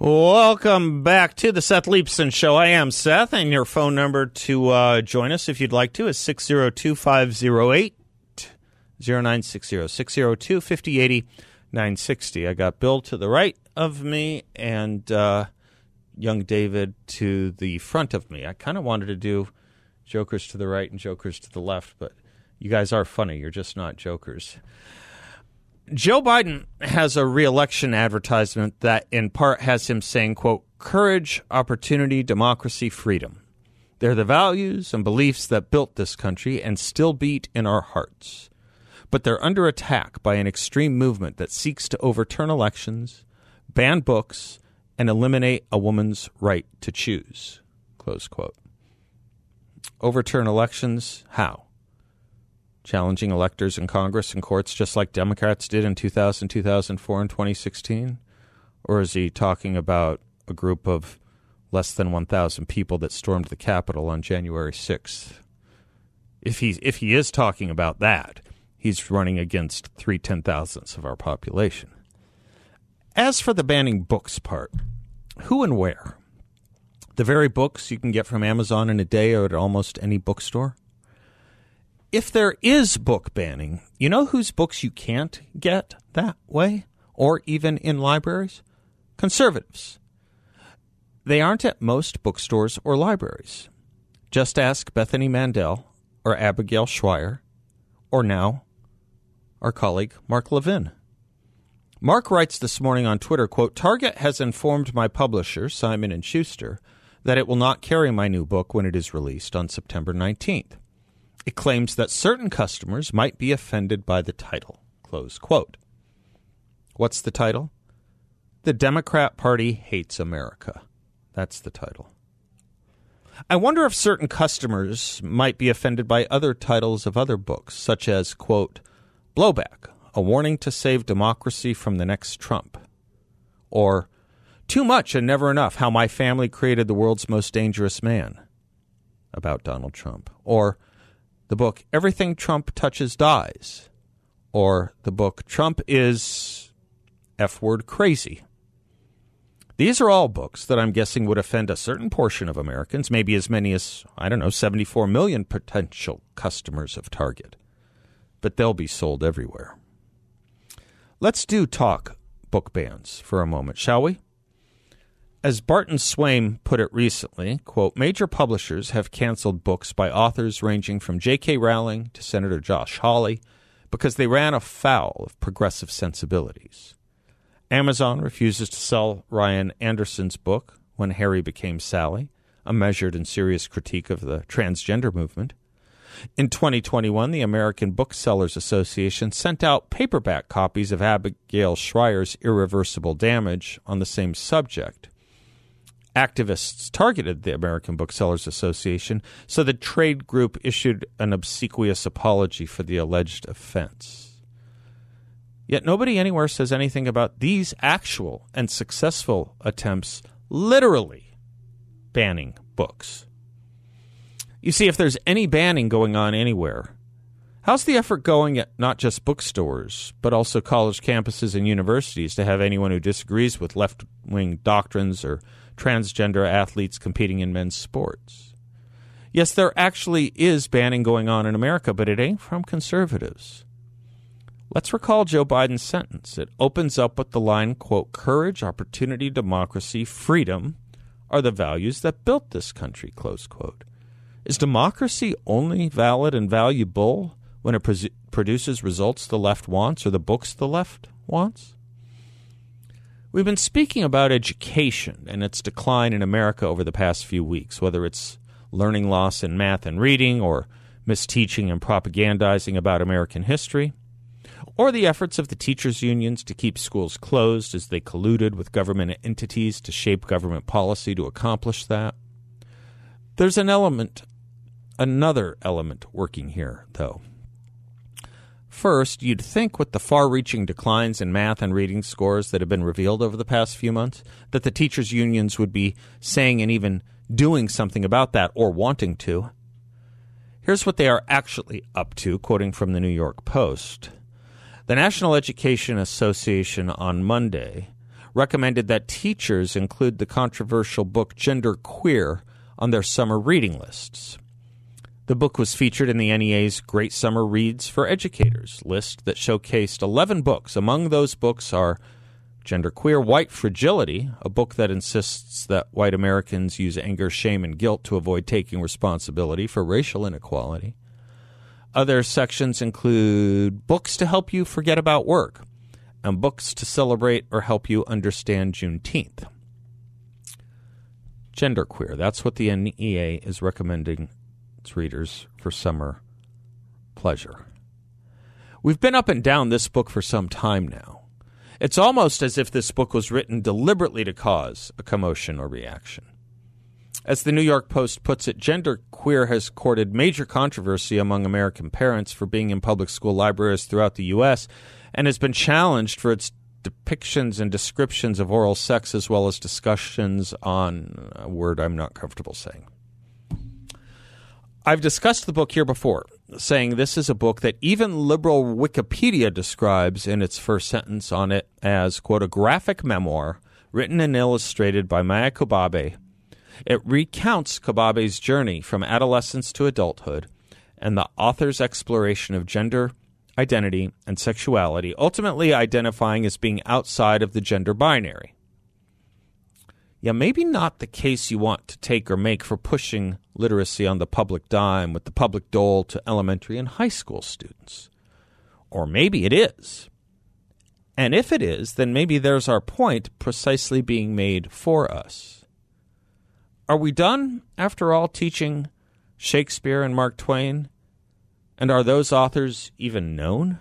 Welcome back to the Seth Leibsohn Show. I am Seth, and your phone number to uh, join us if you'd like to is 602 508 0960 602 5080 960. I got Bill to the right of me and uh, young David to the front of me. I kind of wanted to do jokers to the right and jokers to the left, but you guys are funny. You're just not jokers. Joe Biden has a reelection advertisement that in part has him saying, quote, courage, opportunity, democracy, freedom. They're the values and beliefs that built this country and still beat in our hearts. But they're under attack by an extreme movement that seeks to overturn elections, ban books, and eliminate a woman's right to choose. Close quote. Overturn elections? How? Challenging electors in Congress and courts just like Democrats did in 2000, 2004, and 2016? Or is he talking about a group of less than 1,000 people that stormed the Capitol on January 6th? If, he's, if he is talking about that, he's running against three ten thousandths of our population. As for the banning books part, who and where? The very books you can get from Amazon in a day or at almost any bookstore? If there is book banning, you know whose books you can't get that way or even in libraries? Conservatives. They aren't at most bookstores or libraries. Just ask Bethany Mandel or Abigail Shrier or now our colleague Mark Levin. Mark writes this morning on Twitter, quote, Target has informed my publisher, Simon & Schuster, that it will not carry my new book when it is released on September 19th. It claims that certain customers might be offended by the title. Close quote. What's the title? The Democrat Party Hates America. That's the title. I wonder if certain customers might be offended by other titles of other books, such as, quote, Blowback, a warning to save democracy from the next Trump, or Too Much and Never Enough How My Family Created the World's Most Dangerous Man, about Donald Trump, or the book Everything Trump Touches Dies, or the book Trump is F word crazy. These are all books that I'm guessing would offend a certain portion of Americans, maybe as many as, I don't know, 74 million potential customers of Target. But they'll be sold everywhere. Let's do talk book bans for a moment, shall we? As Barton Swaim put it recently, quote, major publishers have canceled books by authors ranging from J.K. Rowling to Senator Josh Hawley because they ran afoul of progressive sensibilities. Amazon refuses to sell Ryan Anderson's book, When Harry Became Sally, a measured and serious critique of the transgender movement. In 2021, the American Booksellers Association sent out paperback copies of Abigail Shrier's Irreversible Damage on the same subject activists targeted the American Booksellers Association, so the trade group issued an obsequious apology for the alleged offense. Yet nobody anywhere says anything about these actual and successful attempts literally banning books. You see, if there's any banning going on anywhere, how's the effort going at not just bookstores, but also college campuses and universities to have anyone who disagrees with left wing doctrines or transgender athletes competing in men's sports. Yes, there actually is banning going on in America, but it ain't from conservatives. Let's recall Joe Biden's sentence. It opens up with the line, quote, courage, opportunity, democracy, freedom are the values that built this country, close quote. Is democracy only valid and valuable when it pre- produces results the left wants or the books the left wants? We've been speaking about education and its decline in America over the past few weeks, whether it's learning loss in math and reading, or misteaching and propagandizing about American history, or the efforts of the teachers' unions to keep schools closed as they colluded with government entities to shape government policy to accomplish that. There's an element, another element working here, though. First, you'd think with the far reaching declines in math and reading scores that have been revealed over the past few months, that the teachers' unions would be saying and even doing something about that or wanting to. Here's what they are actually up to, quoting from the New York Post. The National Education Association on Monday recommended that teachers include the controversial book Gender Queer on their summer reading lists. The book was featured in the NEA's Great Summer Reads for Educators list that showcased 11 books. Among those books are Genderqueer White Fragility, a book that insists that white Americans use anger, shame, and guilt to avoid taking responsibility for racial inequality. Other sections include books to help you forget about work and books to celebrate or help you understand Juneteenth. Genderqueer, that's what the NEA is recommending its readers for summer pleasure. We've been up and down this book for some time now. It's almost as if this book was written deliberately to cause a commotion or reaction. As the New York Post puts it, Gender Queer has courted major controversy among American parents for being in public school libraries throughout the U.S. and has been challenged for its depictions and descriptions of oral sex as well as discussions on a word I'm not comfortable saying. I've discussed the book here before, saying this is a book that even liberal Wikipedia describes in its first sentence on it as, quote, a graphic memoir written and illustrated by Maia Kobabe. It recounts Kobabe's journey from adolescence to adulthood and the author's exploration of gender, identity, and sexuality, ultimately identifying as being outside of the gender binary yeah, maybe not the case you want to take or make for pushing literacy on the public dime with the public dole to elementary and high school students. Or maybe it is. And if it is, then maybe there's our point precisely being made for us. Are we done, after all, teaching Shakespeare and Mark Twain? And are those authors even known?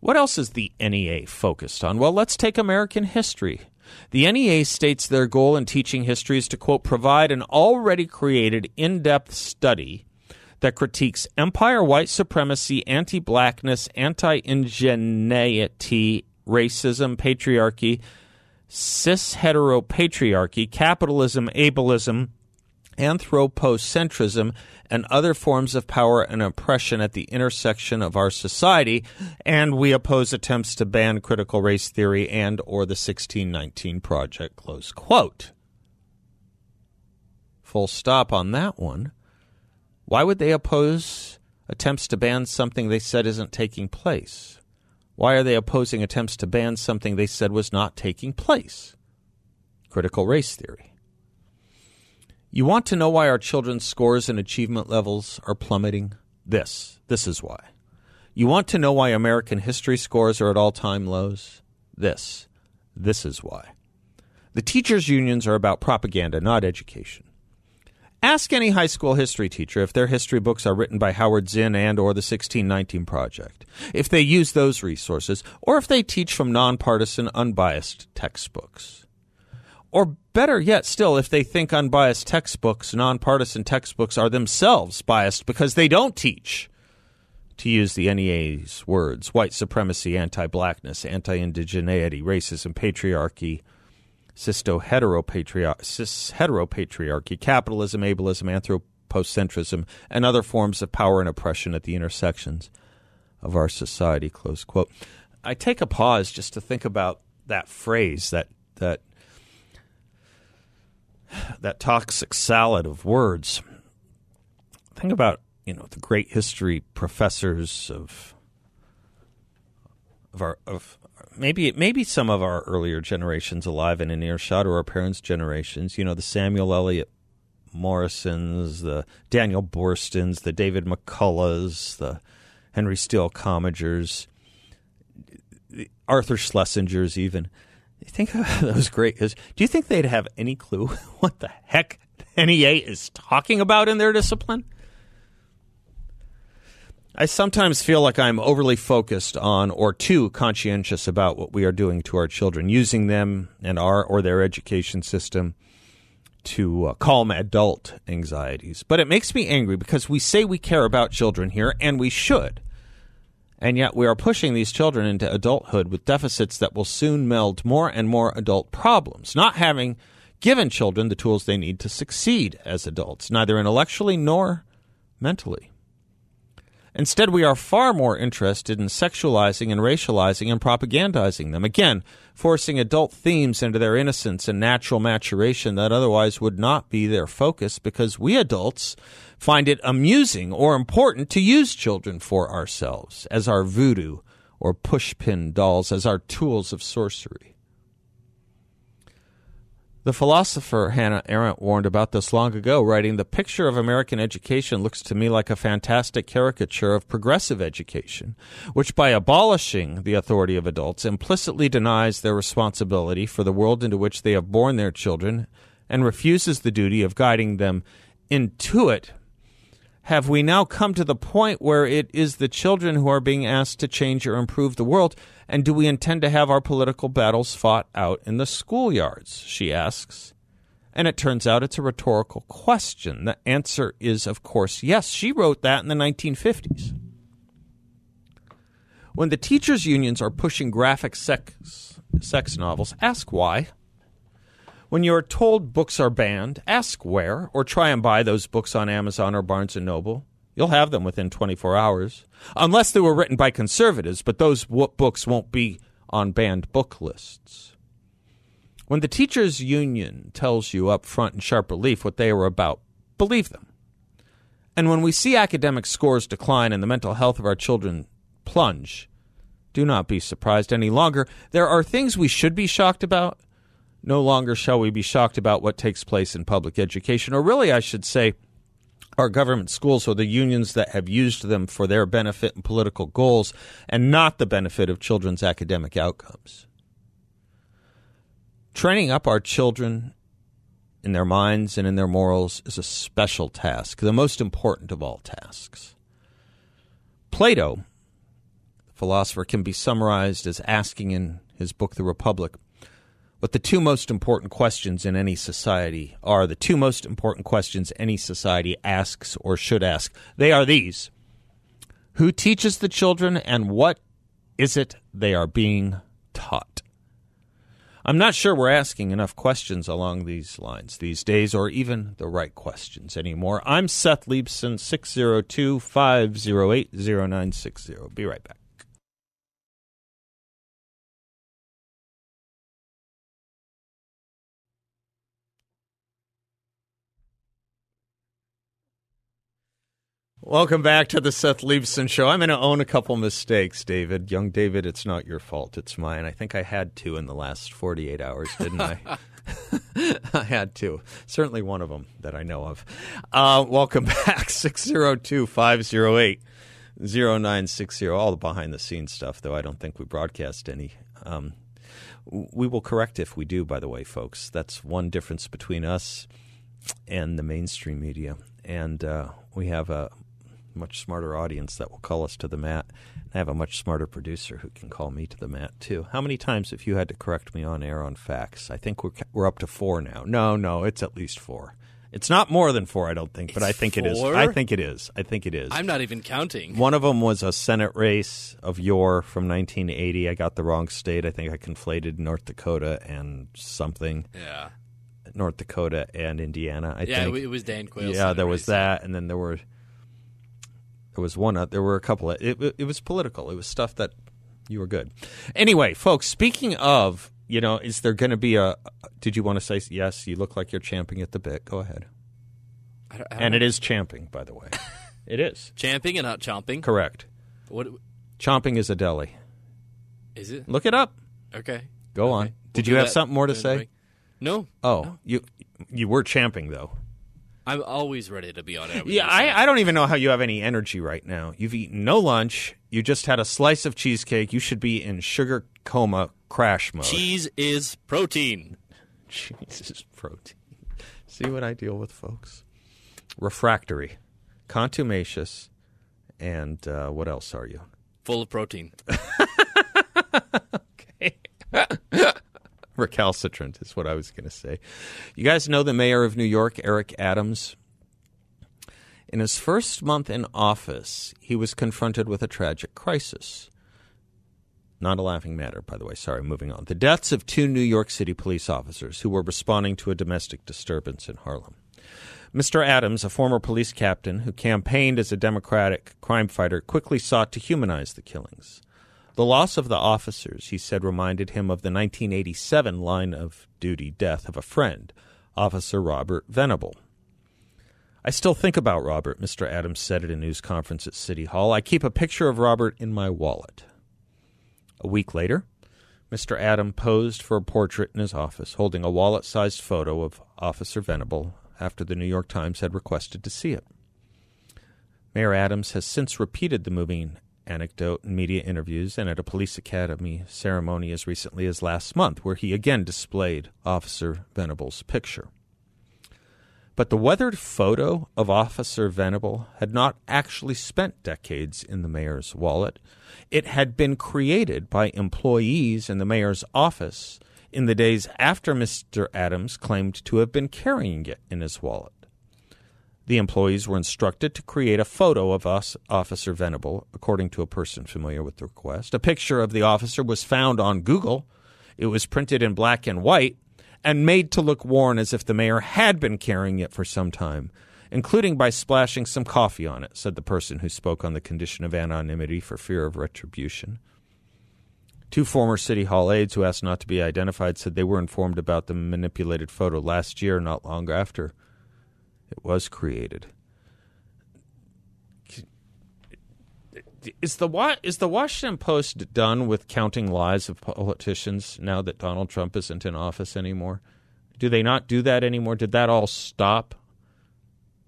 What else is the NEA focused on? Well, let's take American history the NEA states their goal in teaching history is to, quote, provide an already created in depth study that critiques empire, white supremacy, anti blackness, anti indigeneity, racism, patriarchy, cis heteropatriarchy, capitalism, ableism, anthropocentrism, and other forms of power and oppression at the intersection of our society, and we oppose attempts to ban critical race theory and or the 1619 project close quote. Full stop on that one. Why would they oppose attempts to ban something they said isn't taking place? Why are they opposing attempts to ban something they said was not taking place? Critical race theory. You want to know why our children's scores and achievement levels are plummeting? This. This is why. You want to know why American history scores are at all time lows? This. This is why. The teachers' unions are about propaganda, not education. Ask any high school history teacher if their history books are written by Howard Zinn and or the 1619 Project, if they use those resources, or if they teach from nonpartisan, unbiased textbooks. Or better yet, still, if they think unbiased textbooks, nonpartisan textbooks, are themselves biased because they don't teach, to use the NEA's words, white supremacy, anti blackness, anti indigeneity, racism, patriarchy, cysto heteropatriarchy, capitalism, ableism, anthropocentrism, and other forms of power and oppression at the intersections of our society. Close quote. I take a pause just to think about that phrase, that, that that toxic salad of words. Think about you know the great history professors of of our of maybe maybe some of our earlier generations alive and in earshot or our parents' generations. You know the Samuel Eliot Morisons, the Daniel Boorstins, the David McCulloughs, the Henry Steele Commagers, Arthur Schlesingers, even you think those great is do you think they'd have any clue what the heck NEA is talking about in their discipline? I sometimes feel like I'm overly focused on or too conscientious about what we are doing to our children, using them and our or their education system to uh, calm adult anxieties. But it makes me angry because we say we care about children here, and we should. And yet we are pushing these children into adulthood with deficits that will soon meld more and more adult problems, not having given children the tools they need to succeed as adults, neither intellectually nor mentally. Instead, we are far more interested in sexualizing and racializing and propagandizing them. Again, forcing adult themes into their innocence and natural maturation that otherwise would not be their focus because we adults find it amusing or important to use children for ourselves as our voodoo or pushpin dolls, as our tools of sorcery. The philosopher Hannah Arendt warned about this long ago, writing, The picture of American education looks to me like a fantastic caricature of progressive education, which by abolishing the authority of adults implicitly denies their responsibility for the world into which they have born their children and refuses the duty of guiding them into it have we now come to the point where it is the children who are being asked to change or improve the world? And do we intend to have our political battles fought out in the schoolyards? She asks. And it turns out it's a rhetorical question. The answer is, of course, yes. She wrote that in the 1950s. When the teachers' unions are pushing graphic sex, sex novels, ask why. When you're told books are banned, ask where, or try and buy those books on Amazon or Barnes and Noble. You'll have them within 24 hours, unless they were written by conservatives, but those books won't be on banned book lists. When the teachers' union tells you up front in sharp relief what they are about, believe them. And when we see academic scores decline and the mental health of our children plunge, do not be surprised any longer. There are things we should be shocked about, no longer shall we be shocked about what takes place in public education, or really, I should say, our government schools or the unions that have used them for their benefit and political goals and not the benefit of children's academic outcomes. Training up our children in their minds and in their morals is a special task, the most important of all tasks. Plato, the philosopher, can be summarized as asking in his book, The Republic, what the two most important questions in any society are, the two most important questions any society asks or should ask. They are these Who teaches the children, and what is it they are being taught? I'm not sure we're asking enough questions along these lines these days, or even the right questions anymore. I'm Seth Leibsohn, 602 508 0960. Be right back. Welcome back to the Seth Leibsohn Show. I'm going to own a couple mistakes, David. Young David, it's not your fault. It's mine. I think I had two in the last 48 hours, didn't I? I had two. Certainly one of them that I know of. Uh, welcome back. 602 508 0960. All the behind the scenes stuff, though I don't think we broadcast any. Um, we will correct if we do, by the way, folks. That's one difference between us and the mainstream media. And uh, we have a much smarter audience that will call us to the mat. I have a much smarter producer who can call me to the mat too. How many times have you had to correct me on air on facts? I think we're we're up to four now. No, no, it's at least four. It's not more than four, I don't think, but It's I think four? it is. I think it is. I think it is. I'm not even counting. One of them was a Senate race of yore from 1980. I got the wrong state. I think I conflated North Dakota and something. Yeah. North Dakota and Indiana. I Yeah, think. it was Dan Quayle. yeah, there was that, and then there were there was one. oth- There were a couple. Of, it, it was political. It was stuff that you were good. Anyway, folks. Speaking of, you know, is there going to be a? Did you want to say yes? You look like you're champing at the bit. Go ahead. I don't- I And don't- it is champing, by the way. it is champing and not chomping. correct. What Chomping is a deli. is it? Look it up. Okay. Go Okay. on. We'll Did you have that something more to say? No, Oh, you you were champing though. I'm always ready to be on air. Yeah. I, I don't even know how you have any energy right now. You've eaten no lunch. You just had a slice of cheesecake. You should be in sugar coma crash mode. Cheese is protein. Cheese is protein. See what I deal with, folks? Refractory, contumacious, and uh, what else are you? Full of protein. Recalcitrant is what I was going to say. You guys know the mayor of New York, Eric Adams? In his first month in office, he was confronted with a tragic crisis. Not a laughing matter, by the way. Sorry, moving on. The deaths of two New York City police officers who were responding to a domestic disturbance in Harlem. Mr. Adams, a former police captain who campaigned as a Democratic crime fighter, quickly sought to humanize the killings. The loss of the officers, he said, reminded him of the 1987 line of duty death of a friend, Officer Robert Venable. I still think about Robert, Mr. Adams said at a news conference at City Hall. I keep a picture of Robert in my wallet. A week later, Mr. Adams posed for a portrait in his office, holding a wallet sized photo of Officer Venable after the New York Times had requested to see it. Mayor Adams has since repeated the moving anecdote in media interviews and at a police academy ceremony as recently as last month, where he again displayed Officer Venable's picture. But the weathered photo of Officer Venable had not actually spent decades in the mayor's wallet. It had been created by employees in the mayor's office in the days after Mr. Adams claimed to have been carrying it in his wallet. The employees were instructed to create a photo of us, Officer Venable, according to a person familiar with the request. A picture of the officer was found on Google. It was printed in black and white and made to look worn as if the mayor had been carrying it for some time, including by splashing some coffee on it, said the person who spoke on the condition of anonymity for fear of retribution. Two former City Hall aides who asked not to be identified said they were informed about the manipulated photo last year, not long after it was created. Is the is the Washington Post done with counting lies of politicians now that Donald Trump isn't in office anymore? Do they not do that anymore? Did that all stop?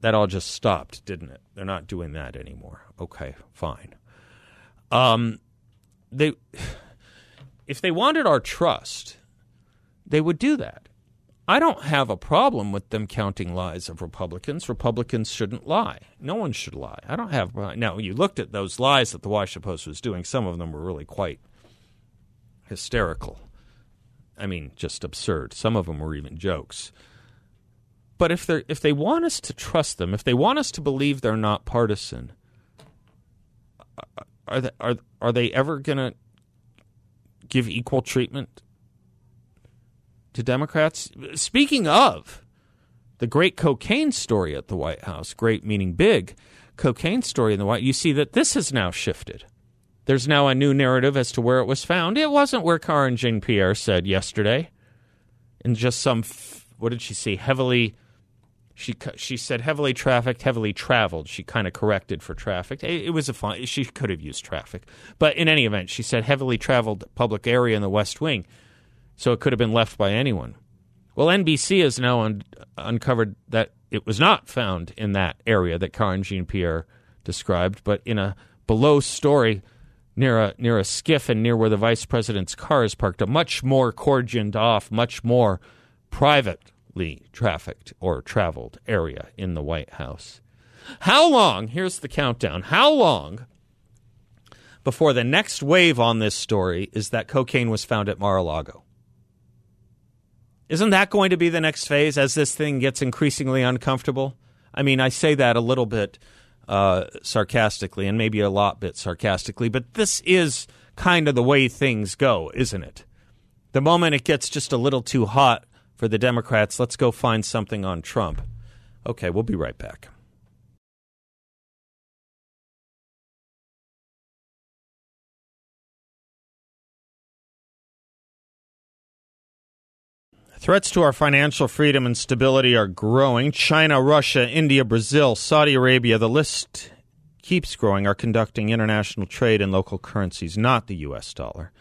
That all just stopped, didn't it? They're not doing that anymore. Okay, fine. Um, they, if they wanted our trust, they would do that. I don't have a problem with them counting lies of Republicans. Republicans shouldn't lie. No one should lie. I don't have. Now, you looked at those lies that the Washington Post was doing. Some of them were really quite hysterical. I mean, just absurd. Some of them were even jokes. But if they if they want us to trust them, if they want us to believe they're not partisan, uh, are they, are are they ever going to give equal treatment to Democrats. Speaking of the great cocaine story at the White House, great meaning big cocaine story in the White, you see that this has now shifted. There's now a new narrative as to where it was found. It wasn't where Karine Jean Pierre said yesterday, in just some what did she say? Heavily. She she said heavily trafficked, heavily traveled. She kind of corrected for traffic. It, it was a fine. She could have used traffic, but in any event, she said heavily traveled public area in the West Wing so it could have been left by anyone. Well, NBC has now un- uncovered that it was not found in that area that Karine Jean Pierre described, but in a below story near a near a SCIF and near where the vice president's car is parked, a much more cordoned off, much more privately trafficked or traveled area in the White House. How long? Here's the countdown. How long before the next wave on this story is that cocaine was found at Mar-a-Lago? Isn't that going to be the next phase as this thing gets increasingly uncomfortable? I mean, I say that a little bit uh, sarcastically and maybe a lot bit sarcastically, but this is kind of the way things go, isn't it? The moment it gets just a little too hot for the Democrats, let's go find something on Trump. Okay, we'll be right back. Threats to our financial freedom and stability are growing. China, Russia, India, Brazil, Saudi Arabia, the list keeps growing, are conducting international trade in local currencies, not the U.S. dollar.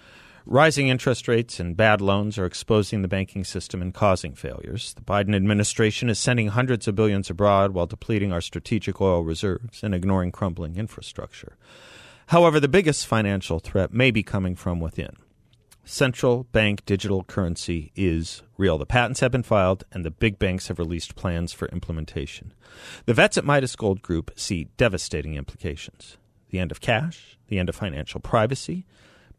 Rising interest rates and bad loans are exposing the banking system and causing failures. The Biden administration is sending hundreds of billions abroad while depleting our strategic oil reserves and ignoring crumbling infrastructure. However, the biggest financial threat may be coming from within central bank digital currency is real. The patents have been filed, and the big banks have released plans for implementation. The vets at Midas Gold Group see devastating implications the end of cash, the end of financial privacy,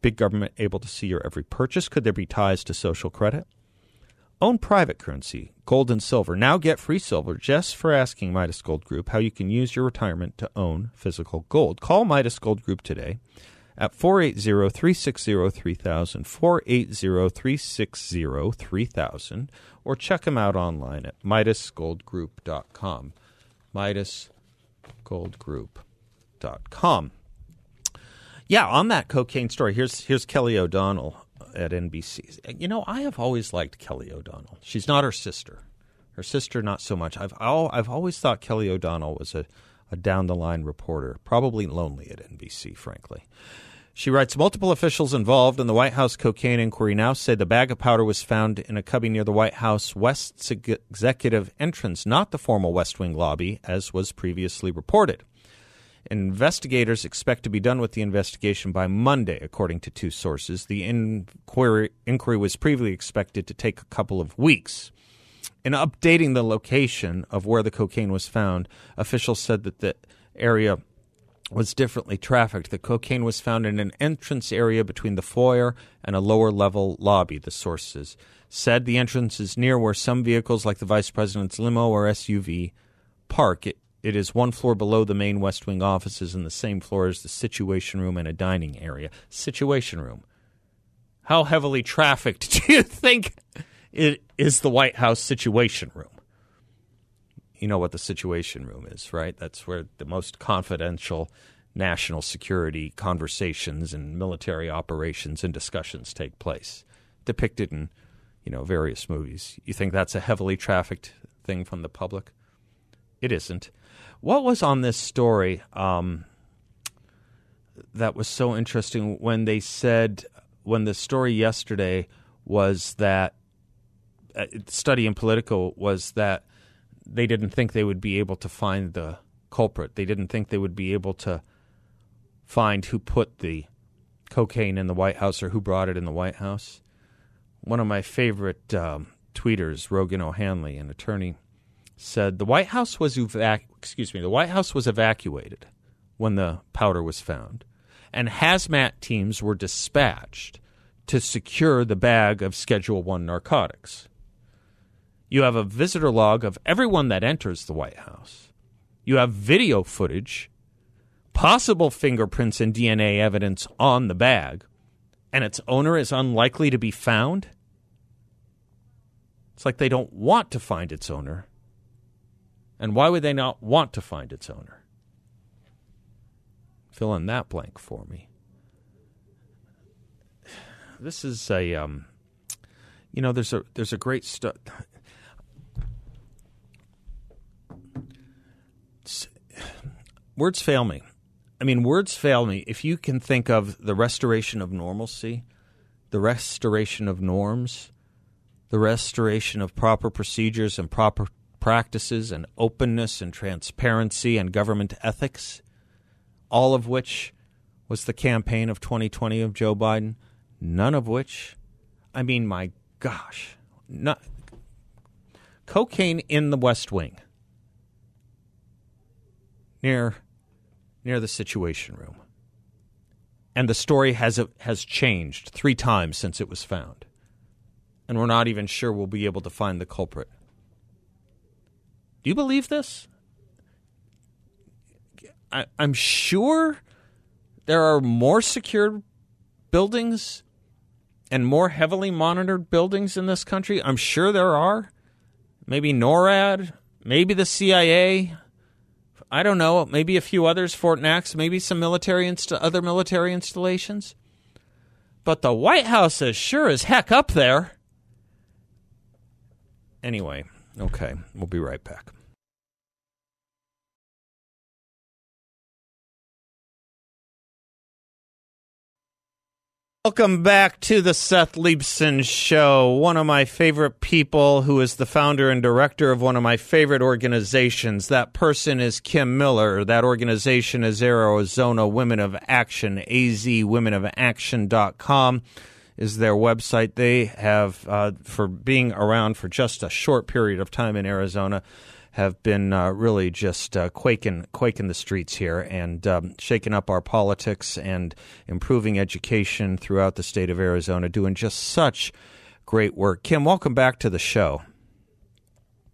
big government able to see your every purchase. Could there be ties to social credit? Own private currency, gold and silver. Now get free silver just for asking Midas Gold Group how you can use your retirement to own physical gold. Call Midas Gold Group today at 480-360-3000, 480-360-3000, or check them out online at MidasGoldGroup.com, MidasGoldGroup.com. Yeah, on that cocaine story, here's here's Kelly O'Donnell at NBC. You know, I have always liked Kelly O'Donnell. She's not her sister. Her sister, not so much. I've I've always thought Kelly O'Donnell was a, a down the line reporter, probably lonely at NBC, frankly. She writes Multiple officials involved in the White House cocaine inquiry now say the bag of powder was found in a cubby near the White House West executive entrance, not the formal West Wing lobby, as was previously reported. Investigators expect to be done with the investigation by Monday, according to two sources. The inquiry, inquiry was previously expected to take a couple of weeks. In updating the location of where the cocaine was found, officials said that the area was differently trafficked. The cocaine was found in an entrance area between the foyer and a lower level lobby, the sources said. The entrance is near where some vehicles, like the vice president's limo or SUV, park. It, it is one floor below the main West Wing offices and the same floor as the Situation Room and a dining area. Situation Room. How heavily trafficked do you think it is the White House Situation Room? you know what the Situation Room is, right? That's where the most confidential national security conversations and military operations and discussions take place, depicted in you know various movies. You think that's a heavily trafficked thing from the public? It isn't. What was on this story um, that was so interesting when they said when the story yesterday was that study in Politico was that they didn't think they would be able to find the culprit. They didn't think they would be able to find who put the cocaine in the White House or who brought it in the White House. One of my favorite um, tweeters, Rogan O'Hanley, an attorney, said the White House was evac- excuse me, the White House was evacuated when the powder was found, and hazmat teams were dispatched to secure the bag of Schedule One narcotics. You have a visitor log of everyone that enters the White House. You have video footage, possible fingerprints and DNA evidence on the bag, and its owner is unlikely to be found. It's like they don't want to find its owner. And why would they not want to find its owner? Fill in that blank for me. This is a, um, you know, there's a there's a great stuff. Words fail me. I mean, words fail me. If you can think of the restoration of normalcy, the restoration of norms, the restoration of proper procedures and proper practices and openness and transparency and government ethics, all of which was the campaign of 2020 of Joe Biden, none of which, I mean, my gosh, not, cocaine in the West Wing near near the Situation Room. And the story has has changed three times since it was found, and we're not even sure we'll be able to find the culprit. Do you believe this? I, I'm sure there are more secure buildings and more heavily monitored buildings in this country. I'm sure there are. Maybe NORAD, maybe the CIA. I don't know, maybe a few others, Fort Knox, maybe some military inst- other military installations. But the White House is sure as heck up there. Anyway, okay, we'll be right back. Welcome back to the Seth Leibsohn Show. One of my favorite people who is the founder and director of one of my favorite organizations. That person is Kim Miller. That organization is Arizona Women of Action, azwomenofaction.com is their website. They have, uh, for being around for just a short period of time in Arizona, have been uh, really just uh, quaking quaking the streets here and um, shaking up our politics and improving education throughout the state of Arizona, doing just such great work. Kim, welcome back to the show.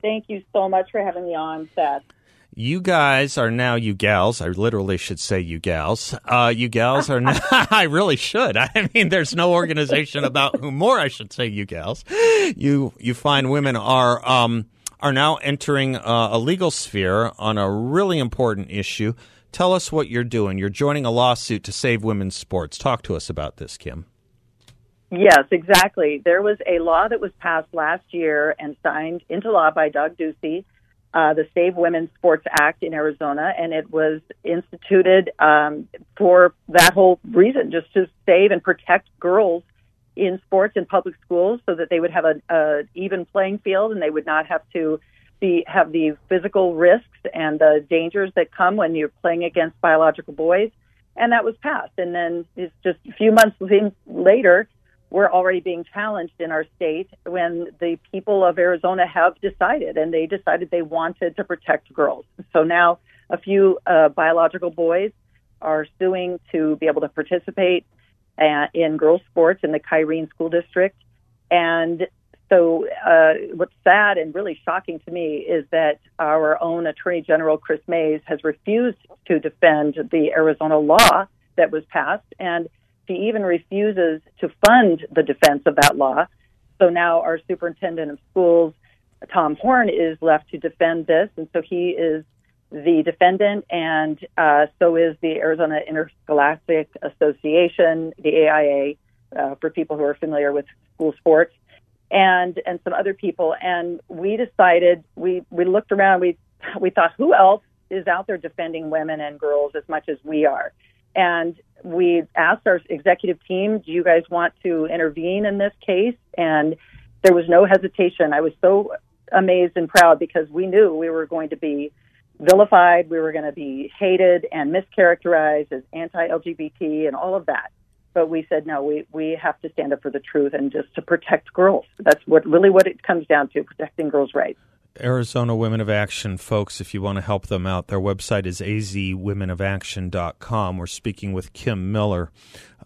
Thank you so much for having me on, Seth. You guys are now, you gals, I literally should say you gals. Uh, you gals are now, I really should. I mean, there's no organization about whom more I should say you gals. You, you find women are, um, are now entering uh, a legal sphere on a really important issue. Tell us what you're doing. You're joining a lawsuit to save women's sports. Talk to us about this, Kim. Yes, exactly. There was a law that was passed last year and signed into law by Doug Ducey, uh, the Save Women's Sports Act in Arizona, and it was instituted um, for that whole reason, just to save and protect girls in sports in public schools, so that they would have an even playing field and they would not have to be have the physical risks and the dangers that come when you're playing against biological boys. And that was passed, and then it's just a few months later we're already being challenged in our state when the people of Arizona have decided, and they decided they wanted to protect girls. So now a few uh, biological boys are suing to be able to participate uh, in girls' sports in the Kyrene School District. And so, uh, what's sad and really shocking to me is that our own Attorney General Kris Mayes has refused to defend the Arizona law that was passed. And he even refuses to fund the defense of that law. So now our superintendent of schools, Tom Horne, is left to defend this, and so he is the defendant, and uh, so is the Arizona Interscholastic Association, the AIA, uh, for people who are familiar with school sports, and and some other people. And we decided we we looked around. We we thought who else is out there defending women and girls as much as we are. And we asked our executive team, do you guys want to intervene in this case? And there was no hesitation. I was so amazed and proud because we knew we were going to be vilified, we were going to be hated and mischaracterized as anti LGBT and all of that. But we said, no, we, we have to stand up for the truth and just to protect girls. That's what really what it comes down to, protecting girls' rights. Arizona Women of Action folks, if you want to help them out, their website is azwomenofaction.com. We're speaking with Kim Miller.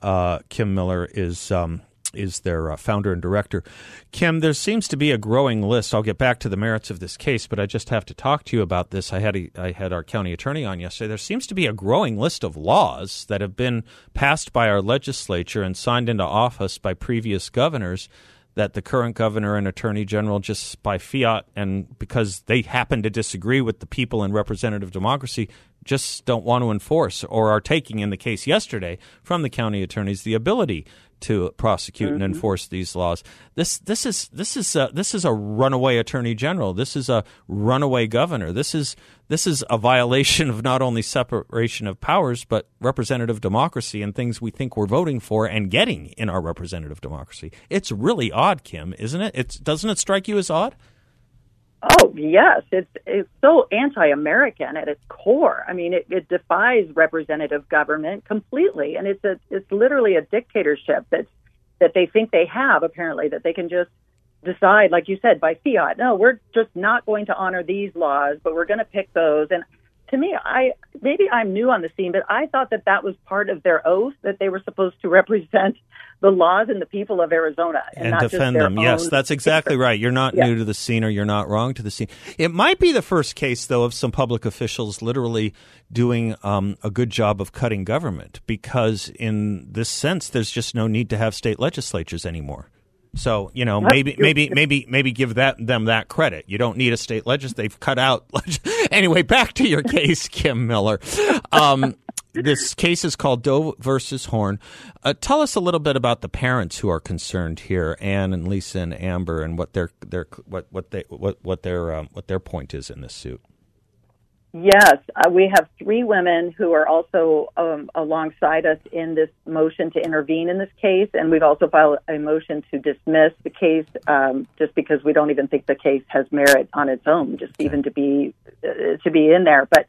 Uh, Kim Miller is. Um, is their uh, founder and director. Kim, there seems to be a growing list. I'll get back to the merits of this case, but I just have to talk to you about this. I had a, I had our county attorney on yesterday. There seems to be a growing list of laws that have been passed by our legislature and signed into office by previous governors that the current governor and attorney general, just by fiat and because they happen to disagree with the people in representative democracy, just don't want to enforce or are taking, in the case yesterday, from the county attorneys the ability to prosecute mm-hmm. and enforce these laws. This this is this is a, this is a runaway attorney general. This is a runaway governor. This is this is a violation of not only separation of powers but representative democracy and things we think we're voting for and getting in our representative democracy. It's really odd, Kim, isn't it? It's doesn't it strike you as odd? Oh yes, it's it's so anti-American at its core. I mean, it, it defies representative government completely, and it's a it's literally a dictatorship that that they think they have. Apparently, that they can just decide, like you said, by fiat. No, we're just not going to honor these laws, but we're going to pick those. And to me, I maybe I'm new on the scene, but I thought that that was part of their oath that they were supposed to represent the laws and the people of Arizona and, and defend them. Yes, that's exactly right. You're not new to the scene, or you're not wrong to the scene. It might be the first case, though, of some public officials literally doing um, a good job of cutting government, because in this sense, there's just no need to have state legislatures anymore. So you know maybe maybe maybe maybe give that them that credit. You don't need a state legislature. They've cut out. anyway, back to your case, Kim Miller. Um, this case is called Doe versus Horne. Uh, tell us a little bit about the parents who are concerned here, Anne and Lisa and Amber, and what their their what what they what what their um, what their point is in this suit. Yes, uh, we have three women who are also um, alongside us in this motion to intervene in this case, and we've also filed a motion to dismiss the case um, just because we don't even think the case has merit on its own, just even to be uh, to be in there. But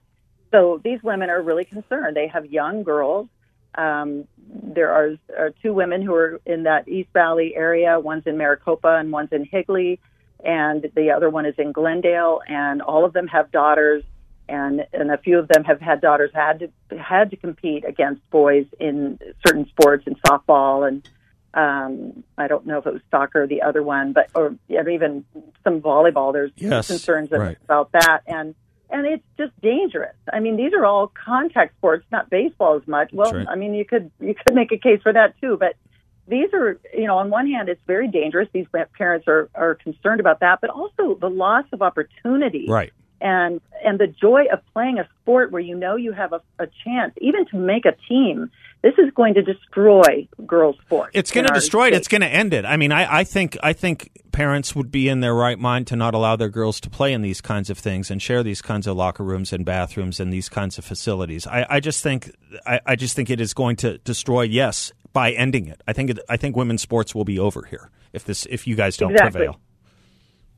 so these women are really concerned. They have young girls. Um, there are, are two women who are in that East Valley area. One's in Maricopa and one's in Higley, and the other one is in Glendale. And all of them have daughters, and and a few of them have had daughters had to had to compete against boys in certain sports and softball and um, I don't know if it was soccer, the other one, but or even some volleyball. There's yes, concerns right. about that, and and it's just dangerous. I mean, these are all contact sports, not baseball as much. Well, right. I mean, you could you could make a case for that too, but these are, you know, on one hand, it's very dangerous. These parents are are concerned about that, but also the loss of opportunity, Right. And and the joy of playing a sport where you know you have a, a chance, even to make a team. This is going to destroy girls' sports. It's going to destroy it. It's going to end it. I mean, I, I think I think parents would be in their right mind to not allow their girls to play in these kinds of things and share these kinds of locker rooms and bathrooms and these kinds of facilities. I, I just think I, I just think it is going to destroy. Yes, by ending it, I think it, I think women's sports will be over here if this if you guys don't Exactly. prevail.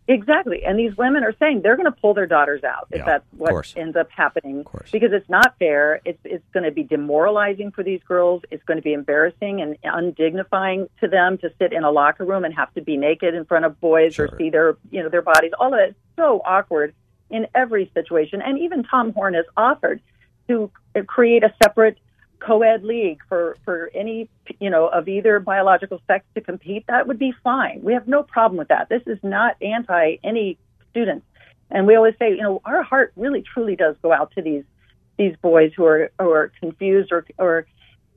Exactly. And these women are saying they're going to pull their daughters out if Yeah, that's what ends up happening. Because it's not fair. It's it's going to be demoralizing for these girls. It's going to be embarrassing and undignifying to them to sit in a locker room and have to be naked in front of boys Sure. or see their you know their bodies. All of it's so awkward in every situation. And even Tom Horne has offered to create a separate co-ed league for for any you know of either biological sex to compete that would be fine. We have no problem with that. This is not anti any students. And we always say you know our heart really truly does go out to these these boys who are who are confused or or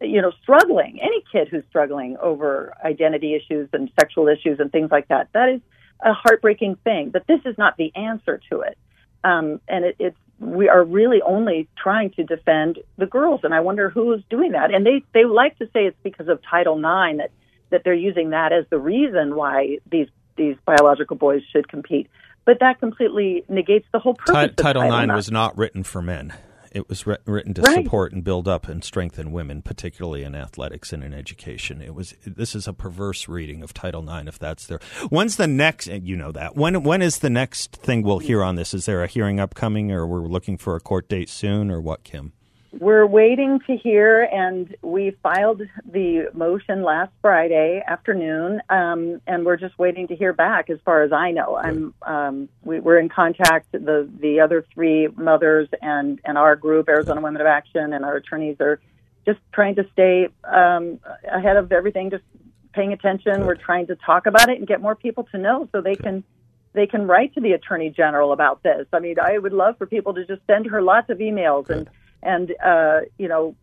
you know struggling. Any kid who's struggling over identity issues and sexual issues and things like that that is a heartbreaking thing. But this is not the answer to it. Um, and it, it's we are really only trying to defend the girls, and I wonder who is doing that. And they they like to say it's because of Title IX that that they're using that as the reason why these these biological boys should compete. But that completely negates the whole purpose. Of Title Title IX. was not written for men. It was writ- written to Right. support and build up and strengthen women, particularly in athletics and in education. It was. This is a perverse reading of Title IX. If that's there, when's the next? and You know that. When when is the next thing we'll hear on this? Is there a hearing upcoming, or we're looking for a court date soon, or what, Kim? We're waiting to hear, and we filed the motion last Friday afternoon, um, and we're just waiting to hear back. As far as I know, I'm um, we, we're in contact. The the other three mothers and and our group, Arizona Women of Action, and our attorneys are just trying to stay um, ahead of everything, just paying attention. We're trying to talk about it and get more people to know so they can they can write to the attorney general about this. I mean, I would love for people to just send her lots of emails and and uh, you know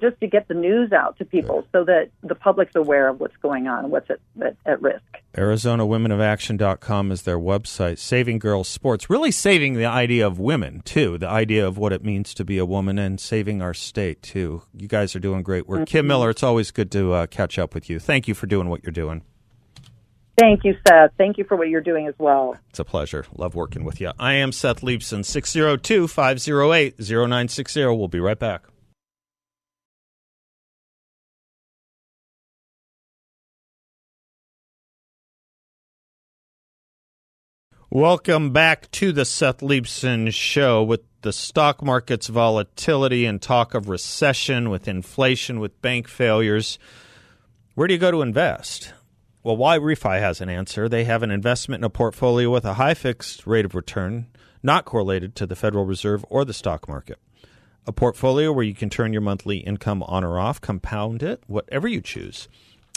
just to get the news out to people so that the public's aware of what's going on, what's at at, at risk. ArizonaWomenOfAction.com is their website. Saving girls sports, really saving the idea of women too, the idea of what it means to be a woman, and saving our state too. You guys are doing great work. Kim Miller, it's always good to uh, catch up with you. Thank you for doing what you're doing. Thank you, Seth. Thank you for what you're doing as well. It's a pleasure. Love working with you. I am Seth Leibsohn, 602 508 0960. We'll be right back. Welcome back to the Seth Leibsohn Show with the stock market's volatility and talk of recession, with inflation, with bank failures. Where do you go to invest? Well, YRefi has an answer. They have an investment in a portfolio with a high fixed rate of return, not correlated to the Federal Reserve or the stock market. A portfolio where you can turn your monthly income on or off, compound it, whatever you choose,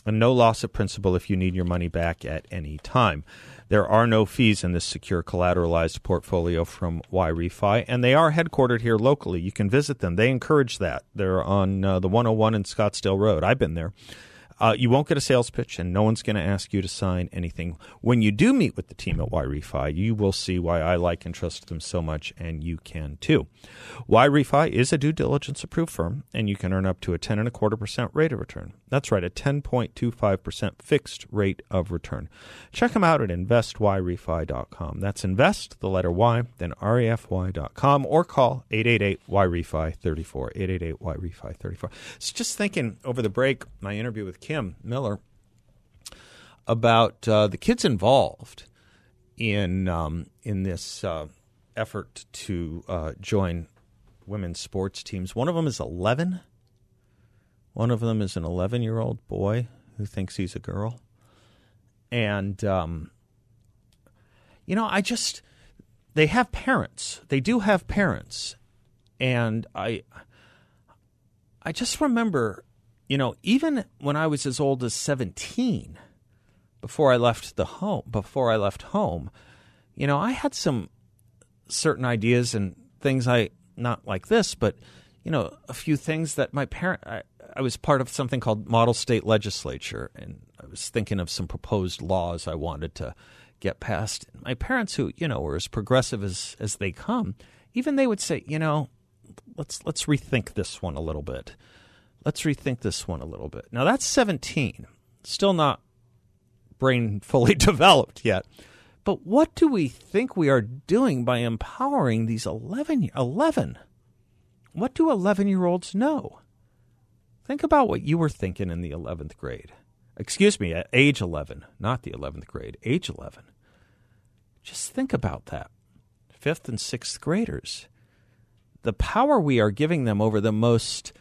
and no loss of principal if you need your money back at any time. There are no fees in this secure collateralized portfolio from YRefi, and they are headquartered here locally. You can visit them. They encourage that. They're on uh, the 101 in Scottsdale Road. I've been there. Uh, you won't get a sales pitch, and no one's going to ask you to sign anything. When you do meet with the team at YRefi, you will see why I like and trust them so much, and you can too. YRefi is a due diligence approved firm, and you can earn up to a ten and a quarter percent rate of return. That's right, a ten point two five percent fixed rate of return. Check them out at investYRefi.com. That's invest the letter Y, then refi.com, or call eight eight eight YRefi thirty four eight eight eight YRefi thirty four. So just thinking over the break, my interview with Kim Miller about uh, the kids involved in um, in this uh, effort to uh, join women's sports teams. One of them is eleven. One of them is an eleven-year-old boy who thinks he's a girl, and um, you know, I just they have parents. They do have parents, and I I just remember, you know, even when I was as old as seventeen before I left the home, before I left home, you know, I had some certain ideas and things I not like this, but you know, a few things that my parent. I was part of something called Model State Legislature, and I was thinking of some proposed laws I wanted to get passed. My parents, who you know were as progressive as as they come, even they would say, you know, let's let's rethink this one a little bit. Let's rethink this one a little bit. Now that's 17, still not brain fully developed yet. But what do we think we are doing by empowering these 11 11? What do 11 year olds know? Think about what you were thinking in the 11th grade. Excuse me, at age 11, not the 11th grade, age 11. Just think about that. Fifth and sixth graders. The power we are giving them over the most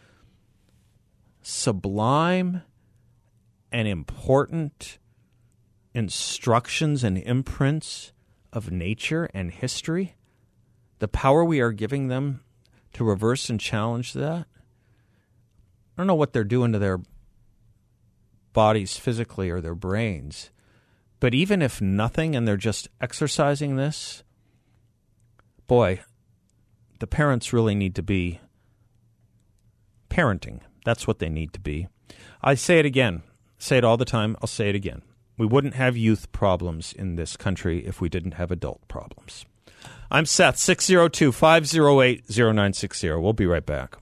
sublime and important instructions and imprints of nature and history, the power we are giving them to reverse and challenge that. I don't know what they're doing to their bodies physically or their brains, but even if nothing and they're just exercising this, boy, the parents really need to be parenting. That's what they need to be. I say it again, say it all the time, I'll say it again. We wouldn't have youth problems in this country if we didn't have adult problems. I'm Seth, 602 508 0960. We'll be right back.